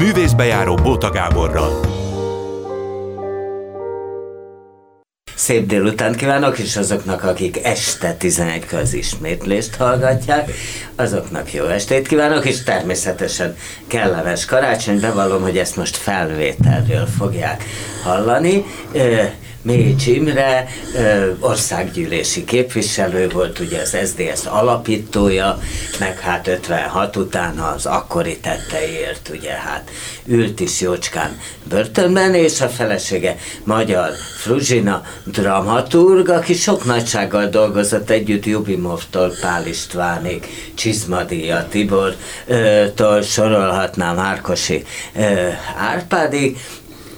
Művészbejáró Bóta Gáborral. Szép délután kívánok, és azoknak, akik este 11 az ismétlést hallgatják, azoknak jó estét kívánok, és természetesen kellemes karácsony. Bevallom, hogy ezt most felvételről fogják hallani. Mécs Imre országgyűlési képviselő volt, ugye az SDS alapítója, meg hát 56 után az akkori tetteiért, ugye hát ült is jócskán börtönben, és a felesége magyar Fruzsina dramaturg, aki sok nagysággal dolgozott együtt Jubimovtól Pál Istvánig, Csizmadia Tibortól sorolhatnám Márkosi Árpádig,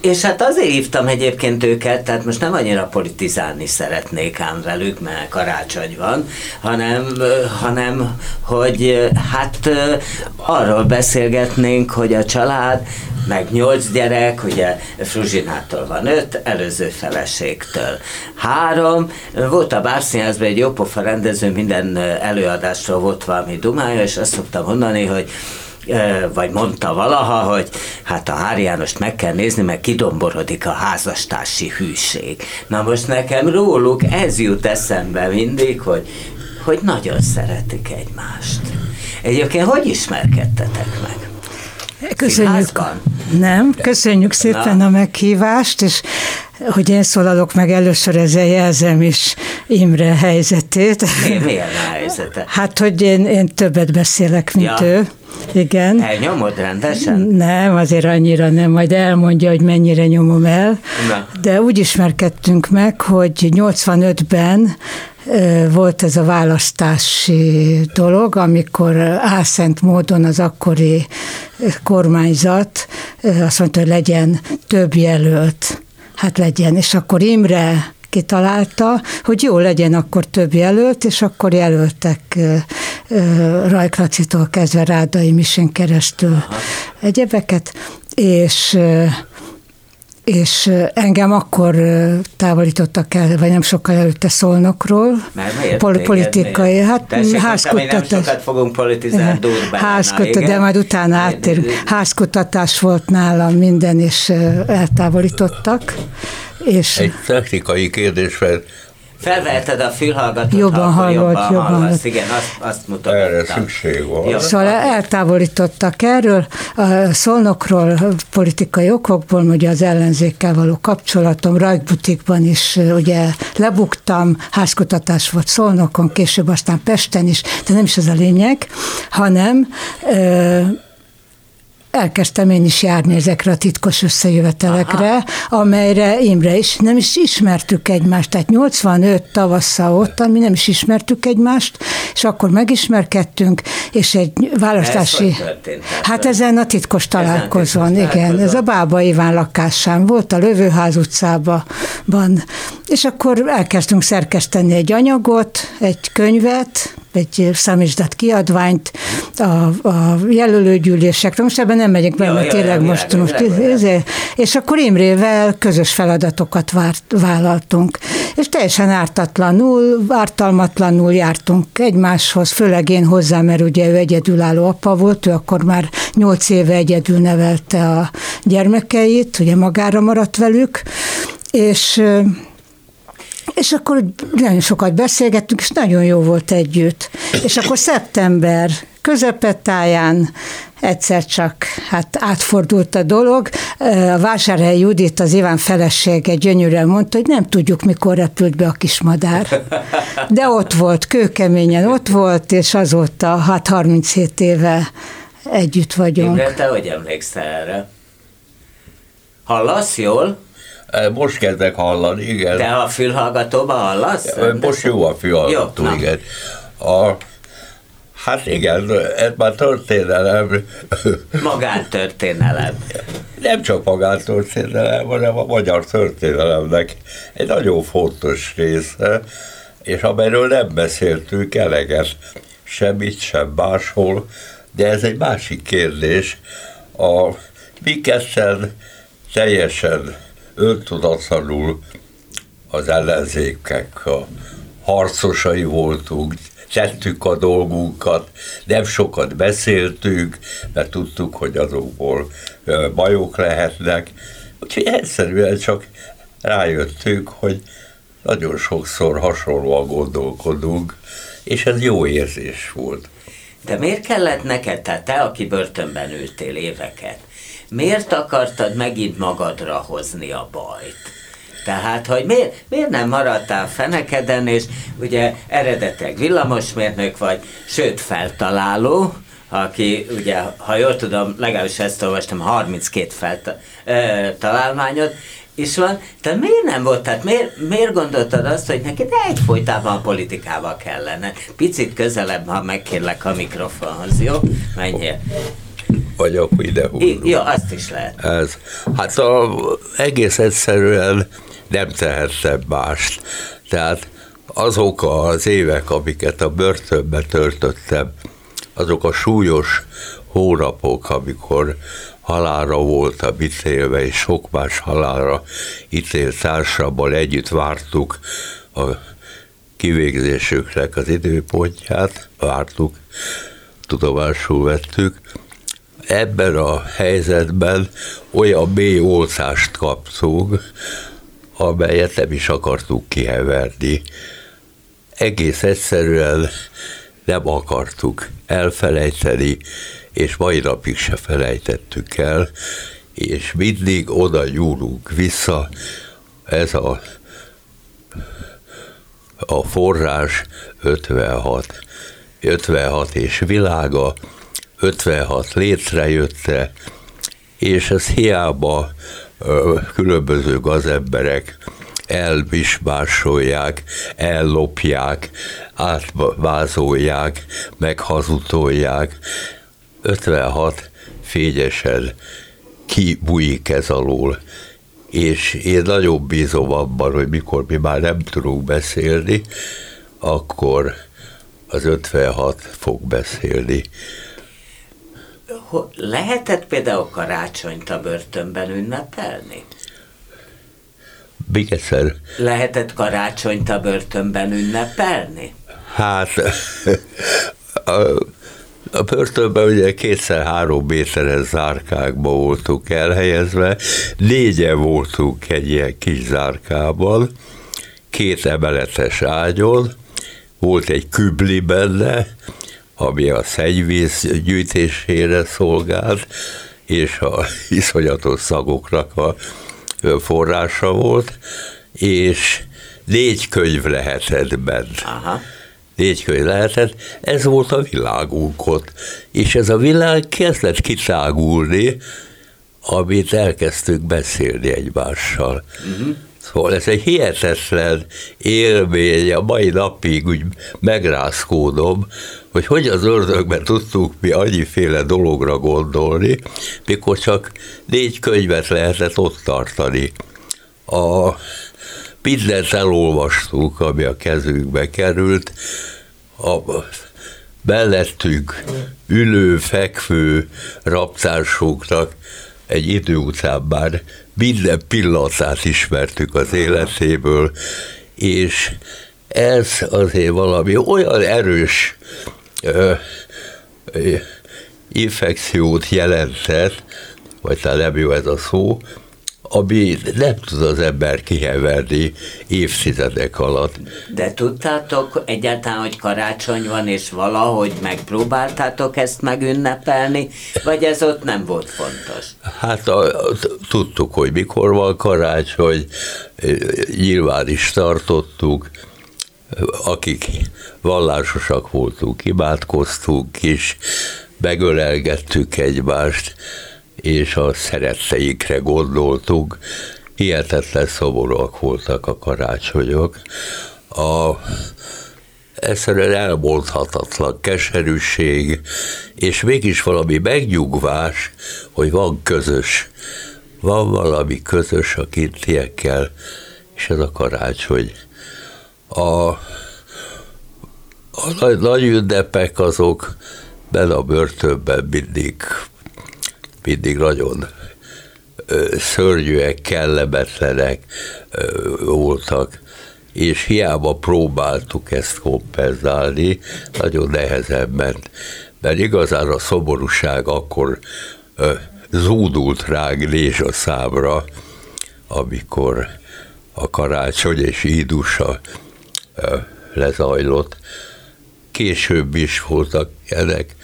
és hát azért hívtam egyébként őket, tehát most nem annyira politizálni szeretnék ám velük, mert karácsony van, hanem, hanem hogy hát arról beszélgetnénk, hogy a család, meg nyolc gyerek, ugye Fruzsinától van öt, előző feleségtől három. Volt a Bárszínházban egy jópofa rendező, minden előadásról volt valami dumája, és azt szoktam mondani, hogy vagy mondta valaha, hogy hát a Hári Jánost meg kell nézni, mert kidomborodik a házastársi hűség. Na most nekem róluk ez jut eszembe mindig, hogy, hogy nagyon szeretik egymást. Egyébként hogy ismerkedtetek meg? Köszönjük. Nem, köszönjük szépen Na. a meghívást, és hogy én szólalok meg először, ezzel jelzem is Imre helyzetét. Mi, milyen a helyzete? Hát, hogy én, én többet beszélek, mint ja. ő. Igen. Elnyomod rendesen? Nem, azért annyira nem, majd elmondja, hogy mennyire nyomom el. Na. De úgy ismerkedtünk meg, hogy 85-ben volt ez a választási dolog, amikor álszent módon az akkori kormányzat azt mondta, hogy legyen több jelölt. Hát legyen. És akkor Imre kitalálta, hogy jó legyen akkor több jelölt, és akkor jelöltek Rajklacitól kezdve Rádai Misén keresztül Aha. egyebeket, és és engem akkor távolítottak el, vagy nem sokkal előtte Szolnokról. Pol- politikai, hát házkutatás. Nem sokat fogunk politizálni Házkutatás, de majd utána áttérünk. Házkutatás volt nálam minden, és eltávolítottak. És Egy technikai kérdés, mert Felveheted a fülhallgatót, jobban hallott, jobban, jobban hallasz. Igen, azt, azt mutattam. Erre szükség van. Jó. Szóval eltávolítottak erről, a szolnokról politikai okokból, ugye az ellenzékkel való kapcsolatom, Rajkbutikban is ugye lebuktam, házkutatás volt Szolnokon, később aztán Pesten is, de nem is ez a lényeg, hanem elkezdtem én is járni ezekre a titkos összejövetelekre, Aha. amelyre Imre is nem is ismertük egymást, tehát 85 tavasszal ott, mi nem is ismertük egymást, és akkor megismerkedtünk, és egy választási... Ez hát ezen a titkos találkozón, igen, ez a Bába Iván lakásán volt, a Lövőház utcában, és akkor elkezdtünk szerkeszteni egy anyagot, egy könyvet, egy számizsdat kiadványt a, a jelölőgyűlésekre. Most ebben nem megyek bele, mert tényleg ja, most, most ezért, és akkor Imrével közös feladatokat várt, vállaltunk. És teljesen ártatlanul, ártalmatlanul jártunk egymáshoz, főleg én hozzá, mert ugye ő egyedülálló apa volt, ő akkor már nyolc éve egyedül nevelte a gyermekeit, ugye magára maradt velük, és és akkor nagyon sokat beszélgettünk, és nagyon jó volt együtt. És akkor szeptember közepettáján egyszer csak hát átfordult a dolog. A Vásárhely Judit, az Iván felesége gyönyörűen mondta, hogy nem tudjuk, mikor repült be a kismadár. De ott volt, kőkeményen ott volt, és azóta hát 37 éve együtt vagyunk. Imre, te hogy emlékszel erre? Hallasz jól? Most kezdek hallani, igen. De a fülhallgatóban hallasz? Most jó a fülhallgató, jó, igen. A, hát igen, ez már történelem. Magántörténelem. Nem csak magántörténelem, hanem a magyar történelemnek egy nagyon fontos része, és amelyről nem beszéltünk eleget, semmit sem máshol, de ez egy másik kérdés. A mi ketten teljesen öntudatlanul az ellenzékek a harcosai voltunk, tettük a dolgunkat, nem sokat beszéltünk, mert tudtuk, hogy azokból bajok lehetnek. Úgyhogy egyszerűen csak rájöttünk, hogy nagyon sokszor hasonlóan gondolkodunk, és ez jó érzés volt. De miért kellett neked, tehát te, aki börtönben ültél éveket, miért akartad megint magadra hozni a bajt? Tehát, hogy miért, miért nem maradtál fenekeden, és ugye eredetileg villamosmérnök vagy, sőt feltaláló, aki ugye, ha jól tudom, legalábbis ezt olvastam, 32 feltalálmányot, is van, te miért nem volt, tehát miért, miért gondoltad azt, hogy neked egyfolytában a politikával kellene? Picit közelebb, ha megkérlek a mikrofonhoz, jó? Menjél. Vagy akkor ide I, Jó, azt is lehet. Ez, hát a, egész egyszerűen nem tehettem mást. Tehát azok az évek, amiket a börtönbe töltöttem, azok a súlyos hónapok, amikor halálra voltam ítélve, és sok más halálra ítélt társammal együtt vártuk a kivégzésüknek az időpontját, vártuk, tudomásul vettük. Ebben a helyzetben olyan mély oltást kaptunk, amelyet nem is akartuk kiheverni. Egész egyszerűen nem akartuk elfelejteni, és mai napig se felejtettük el, és mindig oda nyúlunk vissza, ez a, a forrás 56. 56 és világa, 56 létrejötte, és ez hiába különböző gazemberek elvismásolják, ellopják, átvázolják, meghazutolják. 56 fényesen kibújik ez alól. És én nagyon bízom abban, hogy mikor mi már nem tudunk beszélni, akkor az 56 fog beszélni. Lehetett például karácsonyt a börtönben ünnepelni? Még egyszer. Lehetett karácsonyt a börtönben ünnepelni? Hát a, a börtönben ugye kétszer-három méteres zárkákba voltunk elhelyezve, négyen voltunk egy ilyen kis zárkában, két emeletes ágyon, volt egy kübli benne, ami a szennyvíz gyűjtésére szolgált, és a iszonyatos szagoknak a forrása volt, és négy könyv lehetett bent. Aha. Négy könyv lehetett, ez volt a világunk ott. És ez a világ kezdett kitágulni, amit elkezdtük beszélni egymással. Uh-huh. Szóval ez egy hihetetlen élmény, a mai napig úgy megrázkódom, hogy hogy az ördögben tudtuk mi annyiféle dologra gondolni, mikor csak négy könyvet lehetett ott tartani. A mindent elolvastuk, ami a kezünkbe került, a mellettünk ülő, fekvő raptársoknak egy idő után már minden pillanatát ismertük az életéből, és ez azért valami olyan erős ö, ö, infekciót jelentett, vagy talán nem jó ez a szó, ami nem tud az ember kiheverni évtizedek alatt. De tudtátok egyáltalán, hogy karácsony van, és valahogy megpróbáltátok ezt megünnepelni, vagy ez ott nem volt fontos? Hát a, a, tudtuk, hogy mikor van karácsony, nyilván is tartottuk, akik vallásosak voltunk, imádkoztunk is, megölelgettük egymást, és a szeretteikre gondoltunk. Hihetetlen szomorúak voltak a karácsonyok. A egyszerűen elmondhatatlan keserűség, és mégis valami megnyugvás, hogy van közös, van valami közös a kintiekkel, és ez a karácsony. A, a nagy, nagy ünnepek azok benne a börtönben mindig mindig nagyon szörnyűek, kellemetlenek voltak. és hiába próbáltuk ezt kompenzálni, nagyon nehezen ment, mert igazán a szomorúság akkor zúdult ránk a számra, amikor a karácsony és ídusa lezajlott. Később is voltak ennek.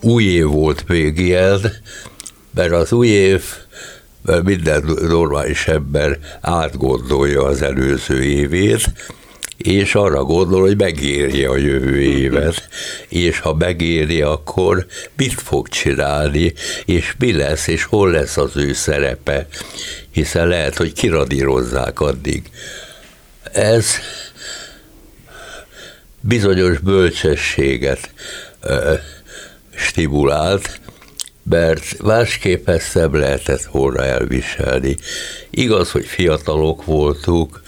Új év volt még ilyen, mert az új év mert minden normális ember átgondolja az előző évét, és arra gondol, hogy megéri a jövő évet, és ha megéri, akkor mit fog csinálni, és mi lesz, és hol lesz az ő szerepe, hiszen lehet, hogy kiradírozzák addig. Ez bizonyos bölcsességet stimulált, mert másképp ezt nem lehetett volna elviselni. Igaz, hogy fiatalok voltunk,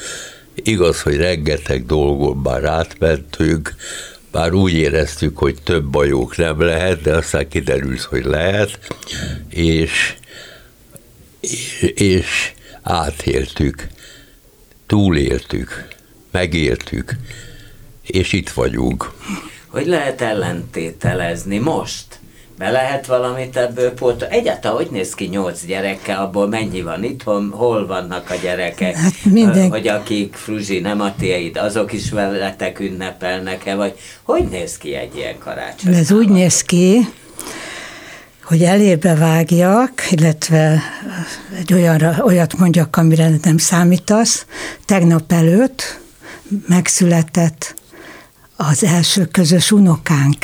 igaz, hogy rengeteg dolgon már átmentünk, már úgy éreztük, hogy több bajuk nem lehet, de aztán kiderült, hogy lehet, és, és átéltük, túléltük, megéltük, és itt vagyunk. Hogy lehet ellentételezni most? Be lehet valamit ebből pót. Egyáltalán hogy néz ki nyolc gyerekkel, abból mennyi van itthon, hol vannak a gyerekek? Hát minden... Hogy akik Fruzsi nem a tiéd, azok is veletek ünnepelnek-e, vagy hogy néz ki egy ilyen karácsony? Ez úgy néz ki, hogy elébe vágjak, illetve egy olyanra, olyat mondjak, amire nem számítasz. Tegnap előtt megszületett az első közös unokánk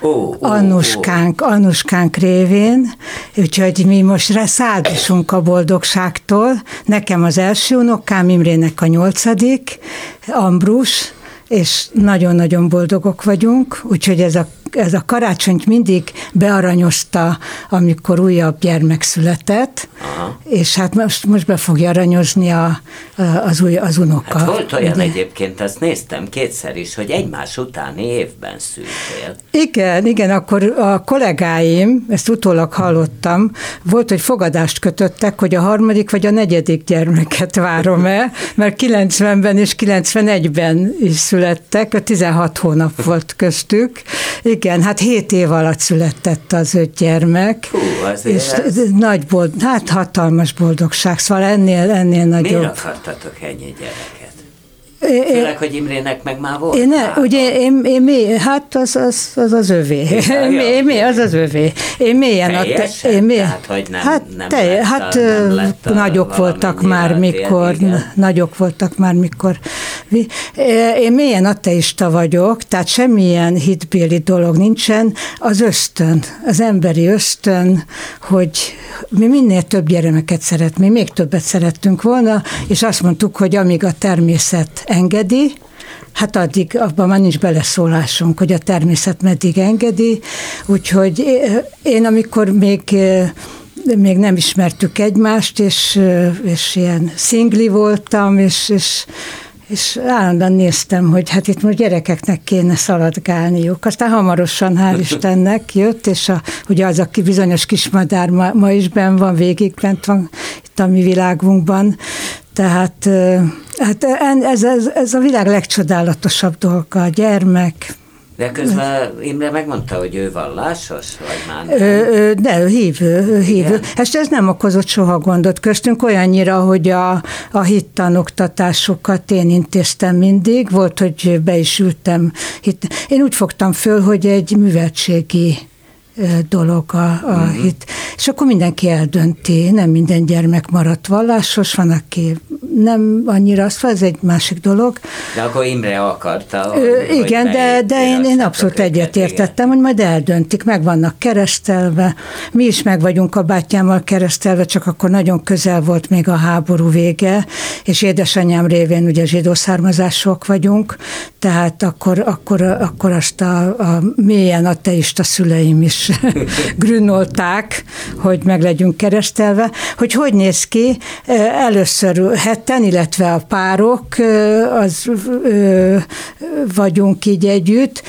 oh, oh, Annuskánk, oh. Annuskánk révén, úgyhogy mi most száldosunk a boldogságtól. Nekem az első unokám, Imrének a nyolcadik, Ambrus, és nagyon-nagyon boldogok vagyunk, úgyhogy ez a ez a karácsonyt mindig bearanyozta, amikor újabb gyermek született, Aha. és hát most, most be fogja aranyozni a, az, új, az unoka. Hát volt olyan ugye? egyébként, azt néztem kétszer is, hogy egymás utáni évben szültél. Igen, igen, akkor a kollégáim, ezt utólag hallottam, volt, hogy fogadást kötöttek, hogy a harmadik vagy a negyedik gyermeket várom-e, mert 90-ben és 91-ben is születtek, a 16 hónap volt köztük. Igen, igen, hát hét év alatt született az öt gyermek. Hú, és ez... nagy bold, hát hatalmas boldogság, szóval ennél, ennél nagyobb. Miért akartatok ennyi gyereket? Főleg, hogy Imrének meg már volt. Én, ne, ugye én, én mély, hát az az, az, az övé. Én, mély, az az övé. Én mélyen Teljesen? Én mély, Tehát, hogy nem, hát, nem te, lett hát a, nem lett nagyok voltak már mikor, igen. nagyok voltak már mikor. Én mélyen ateista vagyok, tehát semmilyen hitbéli dolog nincsen. Az ösztön, az emberi ösztön, hogy mi minél több gyermeket szeret, mi még többet szerettünk volna, és azt mondtuk, hogy amíg a természet engedi, hát addig abban már nincs beleszólásunk, hogy a természet meddig engedi, úgyhogy én amikor még még nem ismertük egymást, és, és ilyen szingli voltam, és, és és állandóan néztem, hogy hát itt most gyerekeknek kéne szaladgálniuk. Aztán hamarosan, hál' Istennek jött, és a, ugye az, aki bizonyos kismadár ma, ma is ben van, végig bent van itt a mi világunkban, tehát hát ez, ez, ez a világ legcsodálatosabb dolga, a gyermek, de közben Imre megmondta, hogy ő vallásos, vagy már nem? Ö, ö, de ő hívő, ő hívő. És ez nem okozott soha gondot köztünk, olyannyira, hogy a, a hittanoktatásokat én intéztem mindig, volt, hogy be is ültem. Hit. Én úgy fogtam föl, hogy egy műveltségi dolog a, a uh-huh. hit. És akkor mindenki eldönti, nem minden gyermek maradt vallásos, van, aki nem annyira, azt ez egy másik dolog. De akkor Imre akarta. Ö, igen, de, de én, én abszolút egyetértettem, hogy majd eldöntik, meg vannak keresztelve. Mi is meg vagyunk a bátyámmal keresztelve, csak akkor nagyon közel volt még a háború vége, és édesanyám révén ugye zsidó származások vagyunk, tehát akkor, akkor, akkor azt a, a mélyen ateista szüleim is grünolták, hogy meg legyünk keresztelve. Hogy hogy néz ki? Először hetten, illetve a párok, az vagyunk így együtt.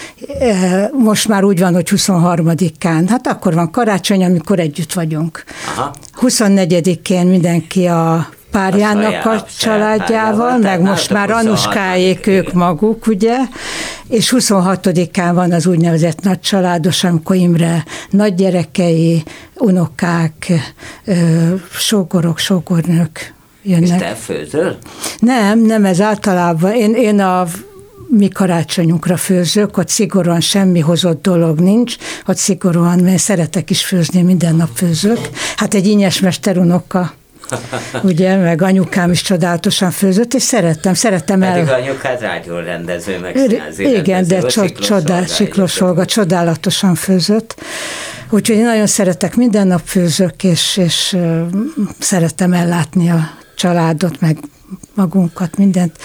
Most már úgy van, hogy 23-án. Hát akkor van karácsony, amikor együtt vagyunk. Aha. 24-én mindenki a párjának a, a családjával, meg most már Anuskáék ők maguk, ugye, és 26-án van az úgynevezett nagy családos, amikor Imre nagygyerekei, unokák, sógorok, sógornők jönnek. És te főzöl? Nem, nem, ez általában. Én, én a mi karácsonyunkra főzök, ott szigorúan semmi hozott dolog nincs, ott szigorúan, mert szeretek is főzni, minden nap főzök. Hát egy ínyes mesterunoka ugye, meg anyukám is csodálatosan főzött, és szerettem, szerettem el. Pedig anyukád rendező, meg Igen, de csodál, Siklós Olga csodálatosan főzött. Úgyhogy én nagyon szeretek, minden nap főzök, és, és szerettem ellátni a családot, meg magunkat, mindent.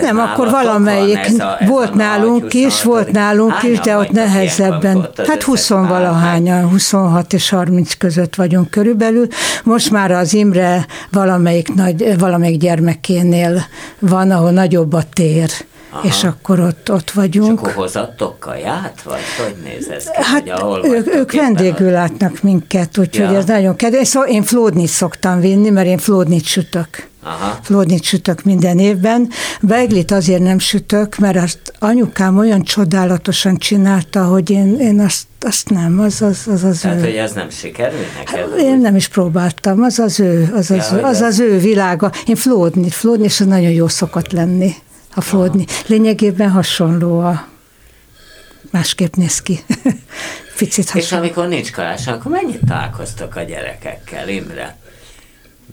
Nem, akkor valamelyik, ez a, ez volt a nálunk is, volt nálunk is, de ott nehezebben, hát 20 valahányan, 26 és 30 között vagyunk körülbelül. Most már az Imre valamelyik, nagy, valamelyik gyermekénél van, ahol nagyobb a tér. Aha. és akkor ott, ott vagyunk. És akkor hozattok kaját, vagy hogy néz ez ki? Hát ahol ők, ők vendégül látnak minket, úgyhogy ja. ez nagyon kedves. Szóval én flódnit szoktam vinni, mert én flódnit sütök. Aha. Flódnit sütök minden évben. Beglit azért nem sütök, mert azt anyukám olyan csodálatosan csinálta, hogy én, én azt, azt nem, az az, az, az Tehát, ő. hogy ez nem sikerül neked? Hát, én nem is próbáltam, az az ő, az, az, ja, az, az, az ő világa. Én flódni, flódni, és az nagyon jó szokott lenni a flódni. Lényegében hasonló a másképp néz ki. Picit hasonló. És amikor nincs karácsony, akkor mennyit találkoztok a gyerekekkel, Imre?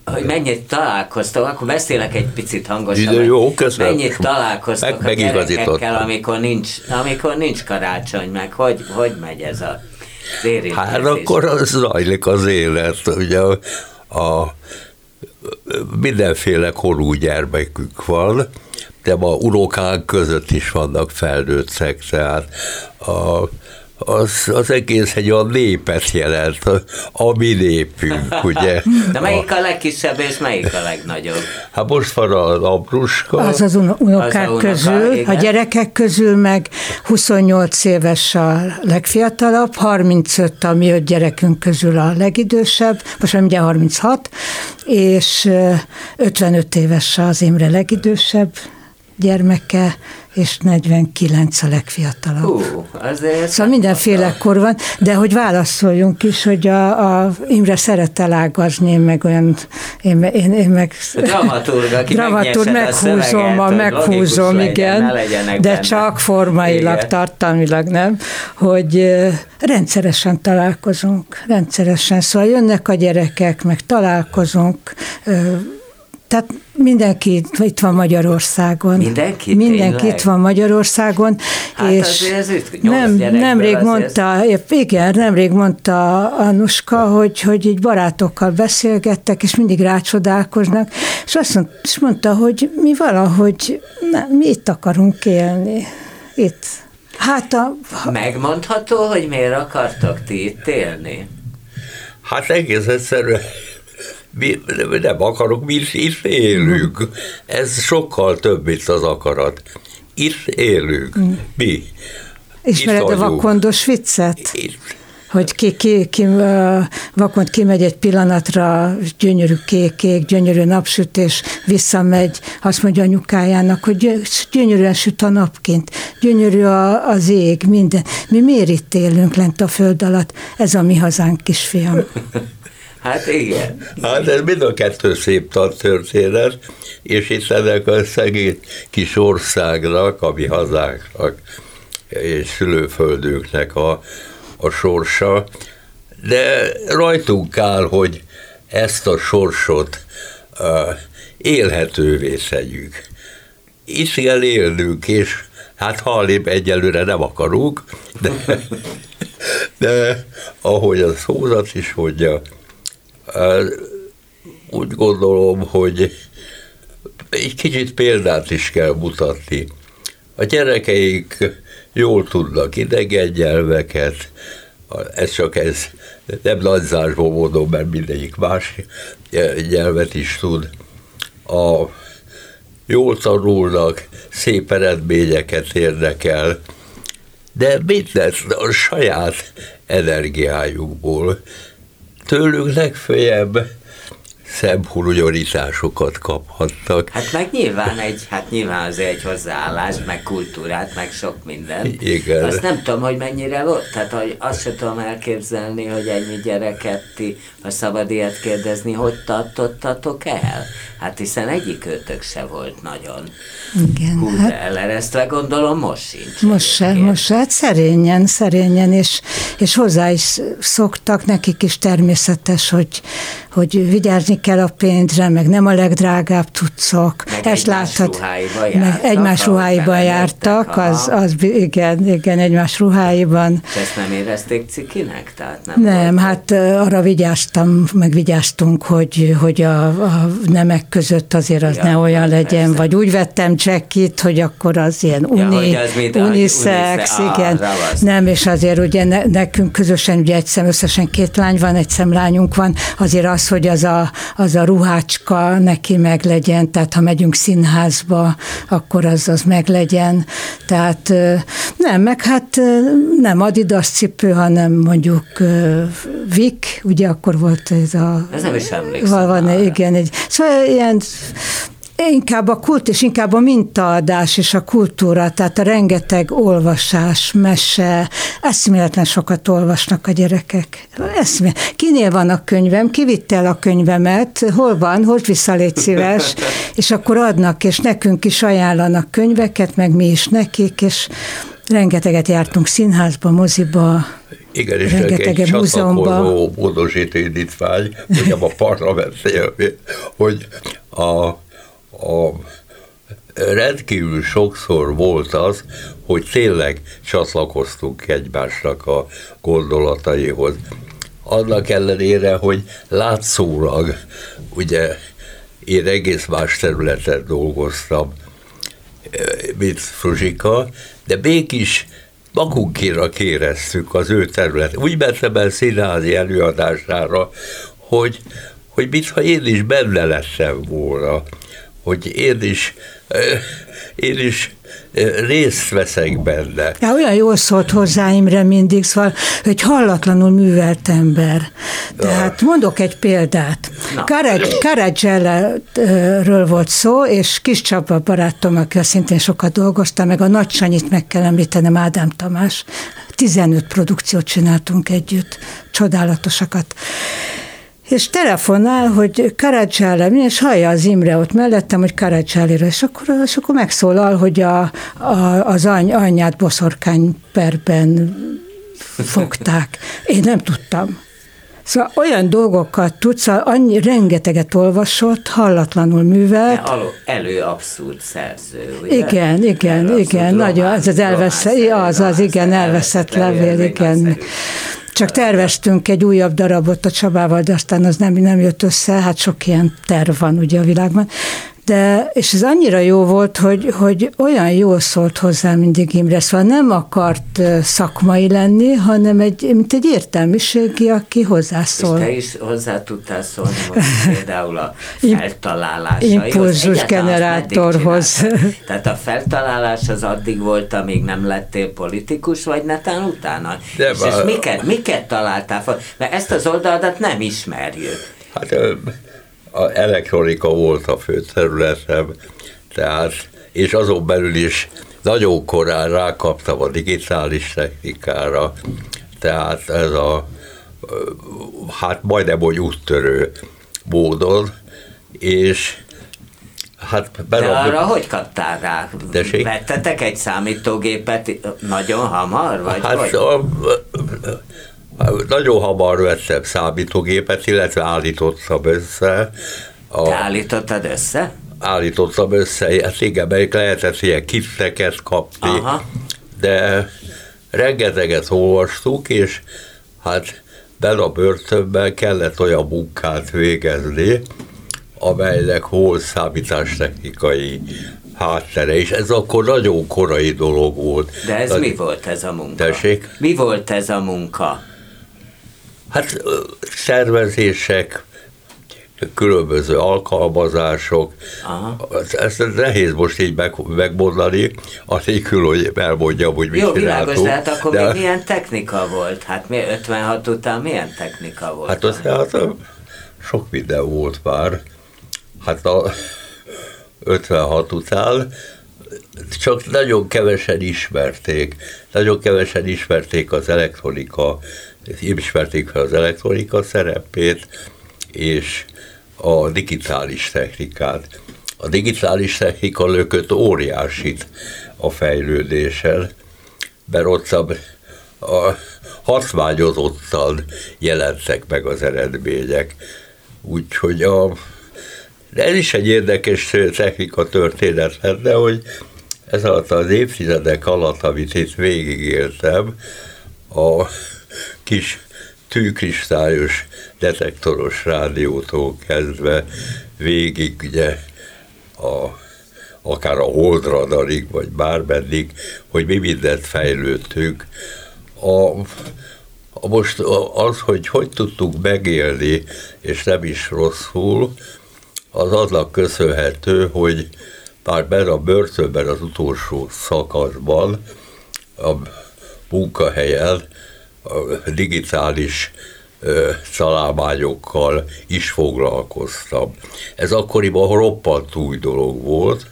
hogy mennyit találkoztok, akkor beszélek egy picit hangosan. Jó, köszönöm. Mennyit találkoztok meg, a gyerekekkel, amikor nincs, amikor nincs karácsony, meg hogy, hogy megy ez a Hát akkor az zajlik az élet, ugye a, a mindenféle korú gyermekük van, de a unokák között is vannak felnőttek, tehát a az, az egész egy olyan népet jelent, a mi népünk, ugye. De melyik a legkisebb és melyik a legnagyobb? Hát most van az apruska. Az az unokák az a közül, igen. a gyerekek közül meg 28 éves a legfiatalabb, 35 a mi öt gyerekünk közül a legidősebb, most már ugye 36, és 55 éves az Imre legidősebb, gyermeke, és 49 a legfiatalabb. Hú, azért szóval mindenféle kor van, de hogy válaszoljunk is, hogy a, a Imre szeret elágazni, én meg olyan, én, én, én meg... Dramaturg, aki dramaturg, meghúzom, a meghúzom, igen, de benne. csak formailag, igen. tartalmilag nem, hogy rendszeresen találkozunk, rendszeresen, szóval jönnek a gyerekek, meg találkozunk, tehát mindenki itt van Magyarországon. Mindenki? Mindenki tényleg? itt van Magyarországon. Hát és ez nem, nemrég mondta, igen, nemrég mondta Anuska, hogy, hogy így barátokkal beszélgettek, és mindig rácsodálkoznak, és azt mondta, és mondta hogy mi valahogy, nem, mi itt akarunk élni. Itt. Hát a... Megmondható, hogy miért akartok ti itt élni? Hát egész egyszerűen mi nem akarok, mi is itt élünk. Ez sokkal több, mint az akarat. Itt élünk. Mm. Mi. Ismered a vakondos viccet? Itt. Hogy ki, ki, ki vakont kimegy egy pillanatra, gyönyörű kék, gyönyörű napsütés, visszamegy, azt mondja anyukájának, hogy gyönyörűen süt a napként, gyönyörű a, az ég, minden. Mi miért itt élünk lent a föld alatt? Ez a mi hazánk, kisfiam. Hát igen. Hát ez mind a kettő szép történet, és itt ennek a szegény kis országnak, a mi hazánknak és szülőföldünknek a, a sorsa, de rajtunk áll, hogy ezt a sorsot élhetővé tegyük. Itt kell élnünk, és hát halni egyelőre nem akarunk, de, de ahogy a szózat is mondja, úgy gondolom, hogy egy kicsit példát is kell mutatni. A gyerekeik jól tudnak idegen nyelveket, ez csak ez nem nagyzásból mondom, mert mindegyik más nyelvet is tud. A, jól tanulnak, szép eredményeket érnek el, de mindent a saját energiájukból tőlük legfeljebb szebb hunyorításokat kaphattak. Hát meg nyilván egy, hát nyilván azért egy hozzáállás, meg kultúrát, meg sok minden. Igen. Azt nem tudom, hogy mennyire volt, tehát hogy azt sem tudom elképzelni, hogy ennyi gyereket ti, ha szabad ilyet kérdezni, hogy tartottatok el? Hát hiszen egyik őtök se volt nagyon. Igen, Hú, hát eleresztve gondolom most sincs. most se, most se, hát szerényen, szerényen, és, és hozzá is szoktak, nekik is természetes, hogy, hogy vigyázni kell a pénzre, meg nem a legdrágább cuccok. Meg Ezt egymás ruháiban jártak, az, az, igen, igen, egymás ruháiban. És ezt nem érezték cikinek? Tehát nem, Nem, hát arra vigyáztam, meg vigyáztunk, hogy, hogy a, a nemek között azért az Ja, ne olyan legyen, persze. vagy úgy vettem csekkit, hogy akkor az ilyen uni, hogy az mit- unisex, unisex, igen. ravasz. Nem, és azért ugye ne, nekünk közösen ugye egy szem, összesen két lány van, egy szemlányunk van, azért az, hogy az a, az a ruhácska neki meg legyen, tehát ha megyünk színházba, akkor az, az meg legyen. Tehát nem, meg hát nem Adidas cipő, hanem mondjuk ö, Vic, ugye akkor volt ez a... Ez nem is emlékszem Van, van arra. igen, egy, szóval ilyen Inkább a kult, és inkább a mintaadás és a kultúra, tehát a rengeteg olvasás, mese, eszméletlen sokat olvasnak a gyerekek. Eszmé... Kinél van a könyvem? Ki vitte el a könyvemet? Hol van? Hozd vissza, légy szíves. És akkor adnak, és nekünk is ajánlanak könyveket, meg mi is nekik, és rengeteget jártunk színházba, moziba, Igen, és Rengeteg egy csatlakozó módosító indítvány, mondjam a parlament élmény, hogy a, a rendkívül sokszor volt az, hogy tényleg csatlakoztunk egymásnak a gondolataihoz. Annak ellenére, hogy látszólag, ugye én egész más területen dolgoztam, mint Fruzsika, de mégis magunkéra kéreztük az ő terület. Úgy mentem el színházi előadására, hogy, hogy mintha én is benne lettem volna, hogy én is, én is részt veszek benne. Ja, olyan jól szólt hozzá Imre mindig, szóval, hogy hallatlanul művelt ember. Tehát mondok egy példát. Karadzsellerről volt szó, és Kis Csaba barátom, aki szintén sokat dolgozta, meg a Nagy Sanyit meg kell említenem, Ádám Tamás. 15 produkciót csináltunk együtt, csodálatosakat. És telefonál, hogy Karadzsále, és hallja az Imre ott mellettem, hogy Karadzsálira, és akkor, és akkor megszólal, hogy a, a, az any, anyját boszorkány perben fogták. Én nem tudtam. Szóval olyan dolgokat tudsz, annyi rengeteget olvasott, hallatlanul művelt. Aló, elő abszurd szerző, ugye? Igen, igen, Elő igen, nagyon, ez az elveszett, az, az, igen, elveszett levél, igen. Csak terveztünk egy újabb darabot a Csabával, de aztán az nem, nem jött össze, hát sok ilyen terv van ugye a világban. De, és ez annyira jó volt, hogy, hogy olyan jól szólt hozzá mindig Imre, szóval nem akart szakmai lenni, hanem egy, mint egy értelmiségi, aki És hozzászól. te is hozzá tudtál szólni most például a feltalálásaihoz. impulzus generátorhoz. Tehát a feltalálás az addig volt, amíg nem lettél politikus, vagy netán utána? De és, és miket, miket találtál fel? Mert ezt az oldaladat nem ismerjük. Hát a elektronika volt a fő területem, tehát, és azon belül is nagyon korán rákaptam a digitális technikára, tehát ez a, hát majdnem, hogy úttörő módon, és hát De berabott- arra hogy kaptál rá? Tessék? Vettetek egy számítógépet nagyon hamar? Vagy Hát hogy? a, nagyon hamar vettem számítógépet, illetve állítottam össze. A, Te állítottad össze? állítottam össze, hát igen, mert lehetett ilyen kitteket kapni, Aha. de rengeteget olvastuk, és hát benne a börtönben kellett olyan munkát végezni, amelynek volt számítástechnikai háttere, és ez akkor nagyon korai dolog volt. De ez Tehát- mi volt ez a munka? Tessék? Mi volt ez a munka? Hát szervezések, különböző alkalmazások, Aha. ezt nehéz most így meg, megmondani, anélkül, hogy elmondjam, hogy mit Jó, világos, csináltunk. de hát akkor de, még milyen technika volt? Hát mi 56 után milyen technika volt? Hát az hát, sok minden volt már. Hát a 56 után csak nagyon kevesen ismerték. Nagyon kevesen ismerték az elektronika, ismerték fel az elektronika szerepét, és a digitális technikát. A digitális technika lökött óriásit a fejlődéssel, mert ott a hatványozottan jelentek meg az eredmények. Úgyhogy a, de ez is egy érdekes technika történet lenne, hogy ez alatt az évtizedek alatt, amit itt végigéltem, a kis tűkristályos detektoros rádiótól kezdve végig ugye a, akár a holdradarig, vagy bármeddig, hogy mi mindent fejlődtünk. A, a most az, hogy hogy tudtuk megélni, és nem is rosszul, az annak köszönhető, hogy már benne a börtönben az utolsó szakaszban a munkahelyen digitális szalámányokkal is foglalkoztam. Ez akkoriban roppant új dolog volt,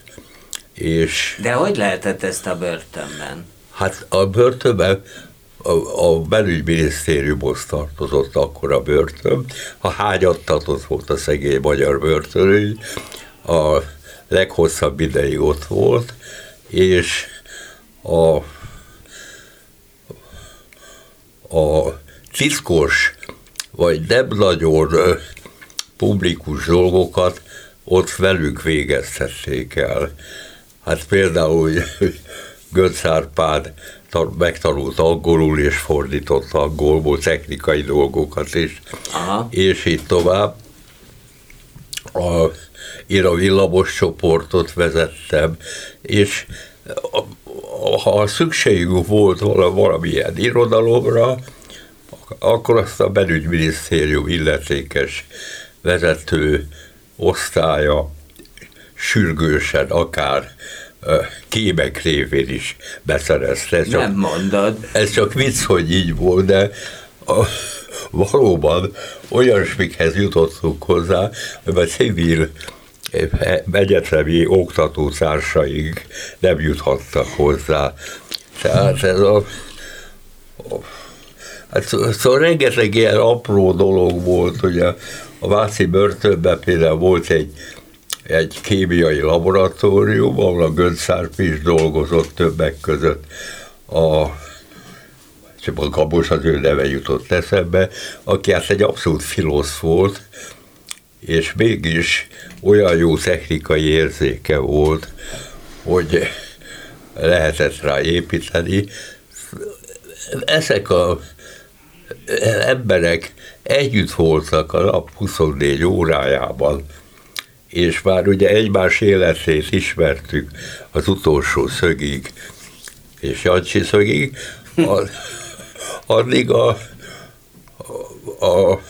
és... De hogy lehetett ezt a börtönben? Hát a börtönben a, a belügyminisztériumhoz tartozott akkor a börtön, a hányattatott volt a szegény magyar börtönügy, a leghosszabb ideig ott volt, és a, a titkos, vagy nem nagyon publikus dolgokat ott velük végeztették el. Hát például Götz Árpád megtanult angolul és fordított angolból technikai dolgokat is, Aha. és így tovább. A, én a villamos csoportot vezettem, és ha szükségünk volt valamilyen irodalomra, akkor azt a belügyminisztérium illetékes vezető osztálya sürgősen, akár kémek révén is beszerezte. Ez csak, Nem mondod. Ez csak vicc, hogy így volt, de a, valóban olyasmikhez jutottunk hozzá, a civil egyetemi oktatótársaink nem juthattak hozzá. Tehát ez a, a Hát szóval rengeteg ilyen apró dolog volt, hogy a, a Váci börtönben például volt egy, egy kémiai laboratórium, ahol a Göncárp is dolgozott többek között a csak a Gabos az ő neve jutott eszembe, aki hát egy abszolút filosz volt, és mégis olyan jó technikai érzéke volt, hogy lehetett rá építeni. Ezek a emberek együtt voltak a nap 24 órájában, és már ugye egymás életét ismertük az utolsó szögig, és Jancsi szögig, addig a, a, a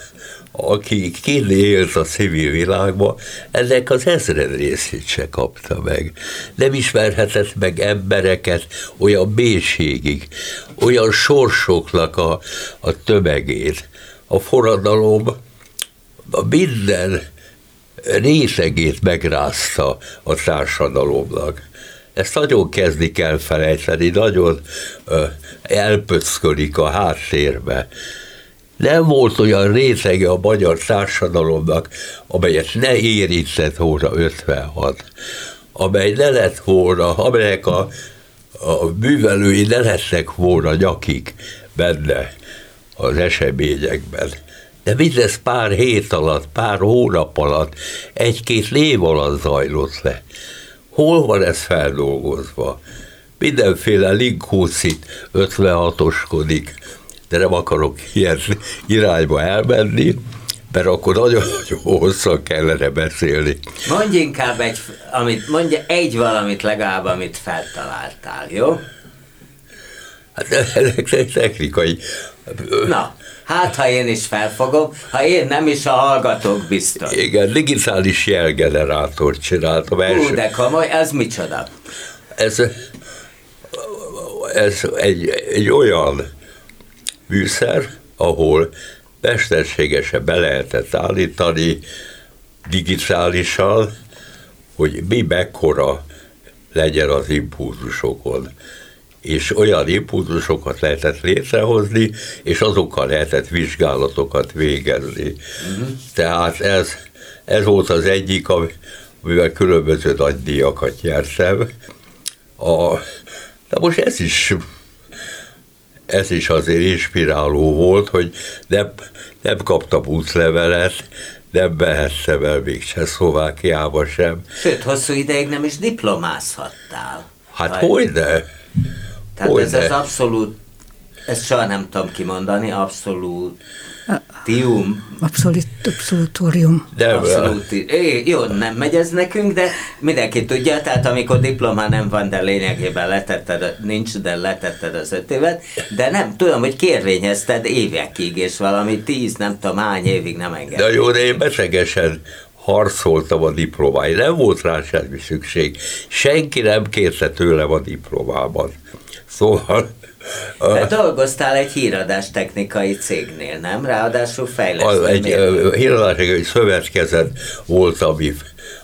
aki kint a civil világban, ennek az ezred részét se kapta meg. Nem ismerhetett meg embereket olyan mélységig, olyan sorsoknak a, a tömegét. A forradalom a minden részegét megrázta a társadalomnak. Ezt nagyon kezdik kell felejteni, nagyon elpöckölik a háttérbe nem volt olyan rétege a magyar társadalomnak, amelyet ne érintett volna 56, amely ne lett volna, amelyek a, a művelői ne lettek volna nyakik benne az eseményekben. De mindez pár hét alatt, pár hónap alatt, egy-két év alatt zajlott le. Hol van ez feldolgozva? Mindenféle linkócit 56-oskodik, de nem akarok ilyen irányba elmenni, mert akkor nagyon-nagyon hosszan kellene beszélni. Mondj inkább egy, amit, mondja egy valamit legalább, amit feltaláltál, jó? Hát ezek technikai. Na, hát ha én is felfogom, ha én nem is, a hallgatók biztos. Igen, digitális jelgenerátort csináltam. Első. de komoly, ez micsoda? Ez, ez egy, egy olyan műszer, ahol mesterségesen be lehetett állítani digitálisan, hogy mi mekkora legyen az impulzusokon. És olyan impulzusokat lehetett létrehozni, és azokkal lehetett vizsgálatokat végezni. Uh-huh. Tehát ez, ez volt az egyik, amivel különböző nagy díjakat nyertem. A, de most ez is ez is azért inspiráló volt, hogy nem, nem kaptam útlevelet, nem behettem el még Csehszlovákiába sem. Sőt, hosszú ideig nem is diplomázhattál. Hát hogy de? Tehát hogy ez az abszolút, ezt soha nem tudom kimondani, abszolút Tium. Abszolút, abszolutórium. De Abszolút. É, jó, nem megy ez nekünk, de mindenki tudja, tehát amikor diplomá nem van, de lényegében letetted, nincs, de letetted az öt évet, de nem tudom, hogy kérvényezted évekig, és valami tíz, nem tudom, hány évig nem engedett. De jó, de én betegesen harcoltam a diplomáért, nem volt rá semmi szükség. Senki nem kérte tőlem a diplomában. Szóval te dolgoztál egy híradás technikai cégnél, nem? Ráadásul fejlesztő. Egy híradás egy szövetkezet volt, ami,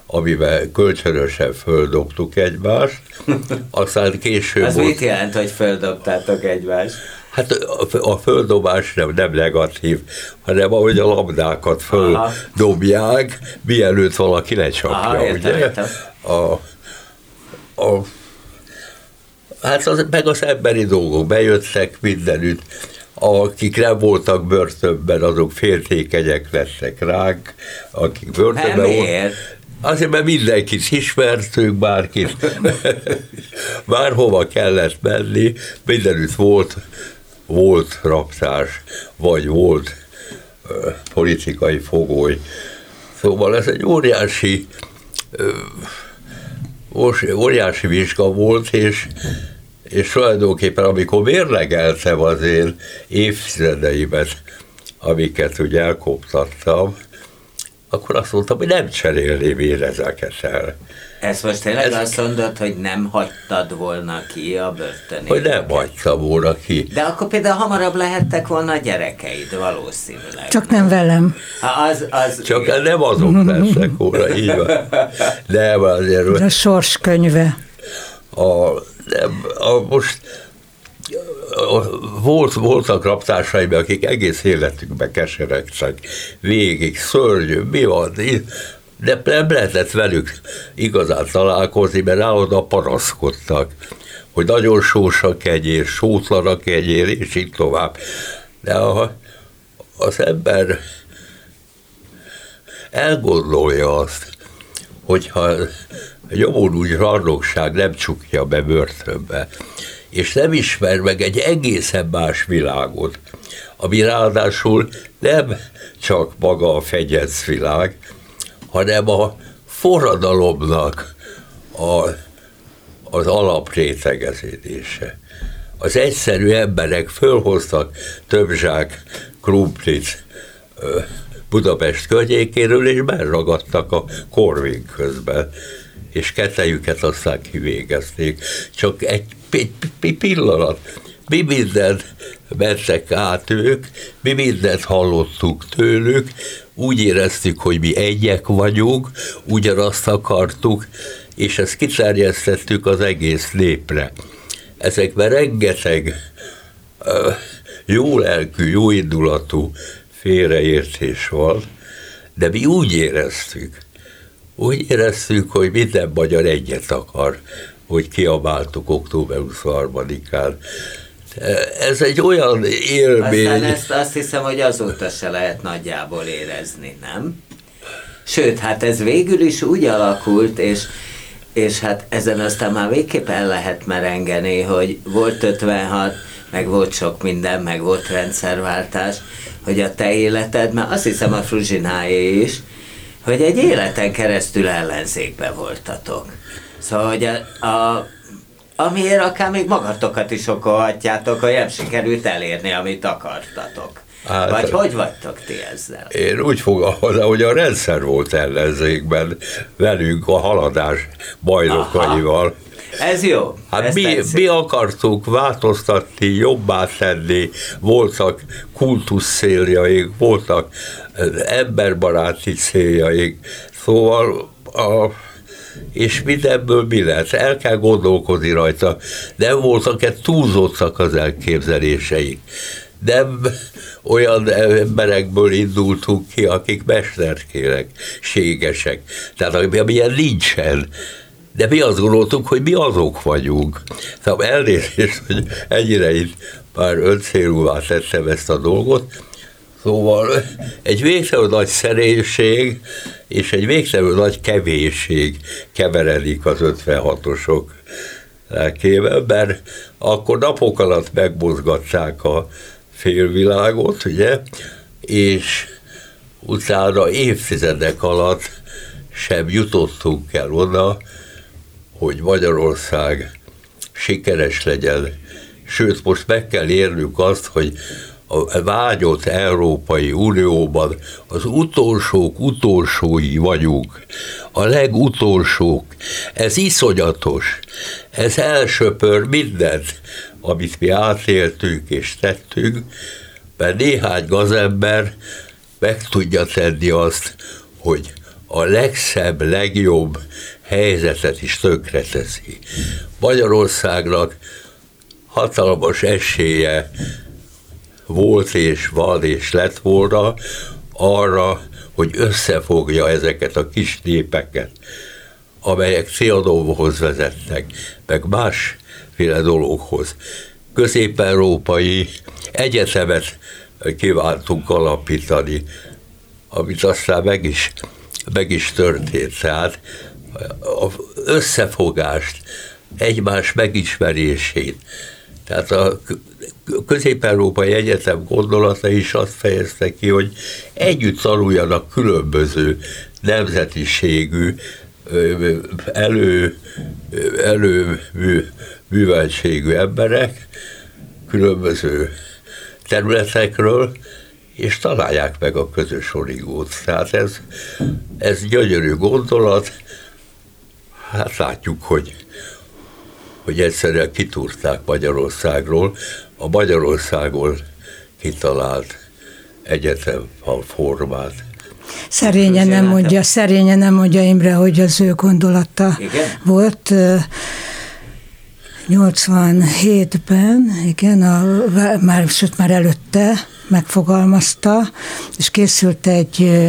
amiben kölcsönösen földobtuk egymást, aztán később... Az volt, mit jelent, hogy földobtátok egymást? Hát a, a földobás nem, nem negatív, hanem ahogy a labdákat földobják, mielőtt valaki lecsapja, Aha, értem, ugye? Értem. A, a hát az, meg az emberi dolgok bejöttek mindenütt, akik nem voltak börtönben, azok féltékenyek lettek ránk, akik börtönben voltak. Azért, mert mindenkit ismertünk, bárkit, bárhova kellett menni, mindenütt volt, volt raptás, vagy volt uh, politikai fogoly. Szóval ez egy óriási uh, óriási vizsga volt, és, és tulajdonképpen amikor mérlegeltem az én évtizedeimet, amiket ugye elkoptattam, akkor azt mondtam, hogy nem cserélném én ezeket el. Ez most tényleg Ez... azt mondod, hogy nem hagytad volna ki a börtönét? Hogy nem hagytam volna ki. De akkor például hamarabb lehettek volna a gyerekeid, valószínűleg. Csak nem velem. Ha az, az, Csak nem azok lesznek volna, így van. Nem azért. De a sors könyve. A, nem, a, most volt, voltak raptársaim, akik egész életükben keseregtek végig, szörnyű, mi van, de nem lehetett velük igazán találkozni, mert állandóan paraszkodtak, hogy nagyon sós a kegyér, sótlan a kegyér, és így tovább. De a, az ember elgondolja azt, hogyha jobban úgy rarnokság nem csukja be börtönbe, és nem ismer meg egy egészen más világot, ami ráadásul nem csak maga a fegyetsz világ, hanem a forradalomnak a, az alaprétegeződése. Az egyszerű emberek fölhoztak több zsák krumplit Budapest környékéről, és beragadtak a korvin közben, és kettejüket aztán kivégezték. Csak egy, egy, egy pillanat, mi mindent vettek át ők, mi mindent hallottuk tőlük, úgy éreztük, hogy mi egyek vagyunk, ugyanazt akartuk, és ezt kiterjesztettük az egész népre. Ezekben rengeteg jó lelkű, jó indulatú félreértés van, de mi úgy éreztük, úgy éreztük, hogy minden magyar egyet akar, hogy kiabáltuk október 23-án. Ez egy olyan élmény. Aztán ezt azt hiszem, hogy azóta se lehet nagyjából érezni, nem? Sőt, hát ez végül is úgy alakult, és, és hát ezen aztán már végképp el lehet merengeni, hogy volt 56, meg volt sok minden, meg volt rendszerváltás, hogy a te életed, mert azt hiszem a Fruzsináé is, hogy egy életen keresztül ellenzékbe voltatok. Szóval, hogy a, a amiért akár még magatokat is okolhatjátok, hogy nem sikerült elérni, amit akartatok. Hát, Vagy hogy vagytok ti ezzel? Én úgy fogalmazom, hogy a rendszer volt ellenzékben velünk a haladás bajnokaival. Ez jó. Hát mi, mi akartuk változtatni, jobbá tenni, voltak kultusz céljaink, voltak emberbaráti céljaink, szóval a, és mindenből mi lesz? El kell gondolkodni rajta. Nem voltak-e túlzottak az elképzeléseik? Nem olyan emberekből indultunk ki, akik mesterkérek, ségesek. Tehát amilyen nincsen. De mi azt gondoltuk, hogy mi azok vagyunk. Szóval elnézést, hogy ennyire itt már öncélúvá tettem ezt a dolgot. Szóval egy végtelenül nagy szerénység és egy végtelenül nagy kevésség keveredik az 56-osok lelkével, mert akkor napok alatt megmozgatták a félvilágot, ugye, és utána évtizedek alatt sem jutottunk el oda, hogy Magyarország sikeres legyen. Sőt, most meg kell érnünk azt, hogy a vágyott Európai Unióban az utolsók utolsói vagyunk. A legutolsók. Ez iszonyatos. Ez elsöpör mindent, amit mi átéltünk és tettünk, mert néhány gazember meg tudja tenni azt, hogy a legszebb, legjobb helyzetet is tönkreteszi. Magyarországnak hatalmas esélye volt és van és lett volna arra, hogy összefogja ezeket a kis népeket, amelyek Trianonhoz vezettek, meg másféle dologhoz. Közép-európai egyetemet kívántunk alapítani, amit aztán meg is, meg is történt. Tehát az összefogást, egymás megismerését, tehát a Közép-Európai Egyetem gondolata is azt fejezte ki, hogy együtt tanuljanak különböző nemzetiségű, elő, elő műveltségű emberek különböző területekről, és találják meg a közös origót. Tehát ez, ez gyönyörű gondolat, hát látjuk, hogy hogy egyszerűen kitúrták Magyarországról, a Magyarországon kitalált egyetem formát. Szerényen nem mondja, szerényen nem mondja Imre, hogy az ő gondolata igen? volt. 87-ben, igen, a, már, sőt már előtte megfogalmazta, és készült egy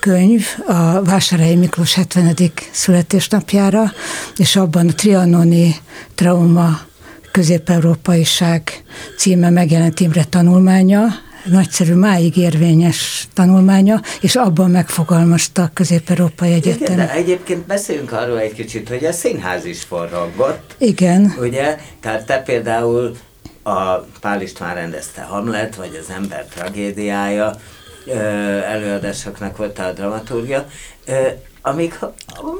könyv a Vásárhelyi Miklós 70. születésnapjára, és abban a trianoni trauma közép-európaiság címe megjelent Imre tanulmánya, nagyszerű, máig érvényes tanulmánya, és abban megfogalmazta a Közép-Európai Egyetem. Igen, de egyébként beszéljünk arról egy kicsit, hogy a színház is forrongott. Igen. Ugye? Tehát te például a Pál István rendezte Hamlet, vagy az ember tragédiája, előadásoknak volt a dramaturgia, amik